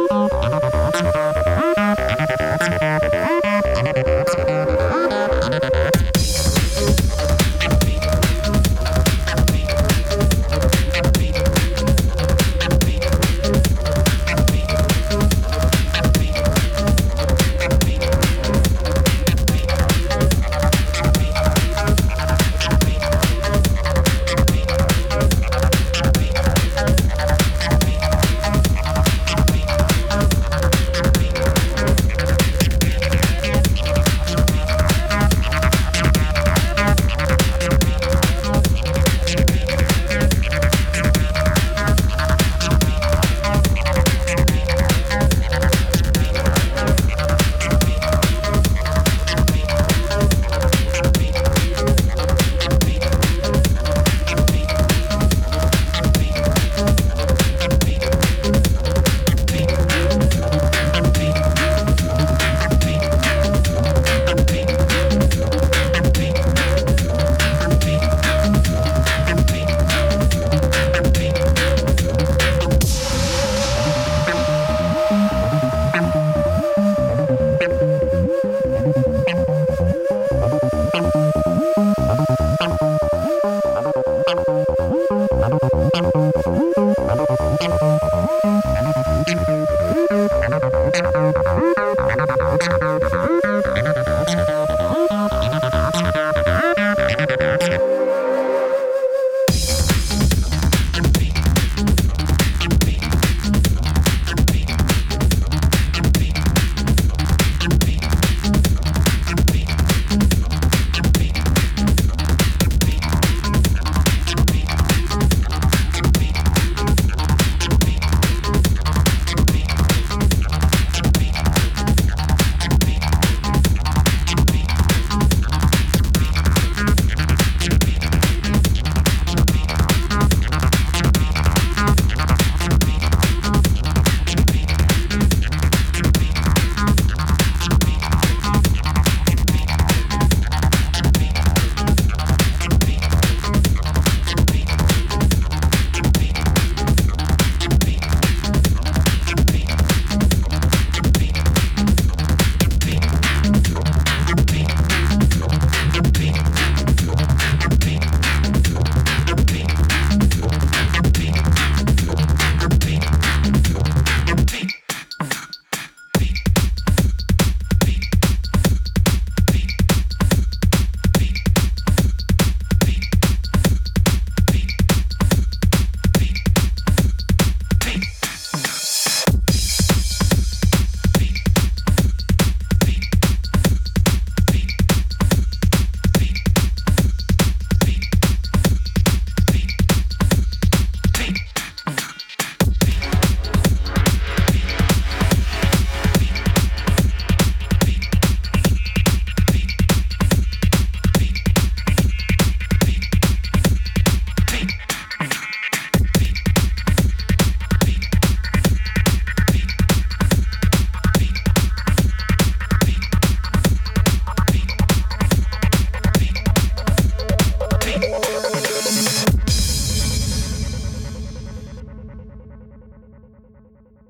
Oh, oh, oh.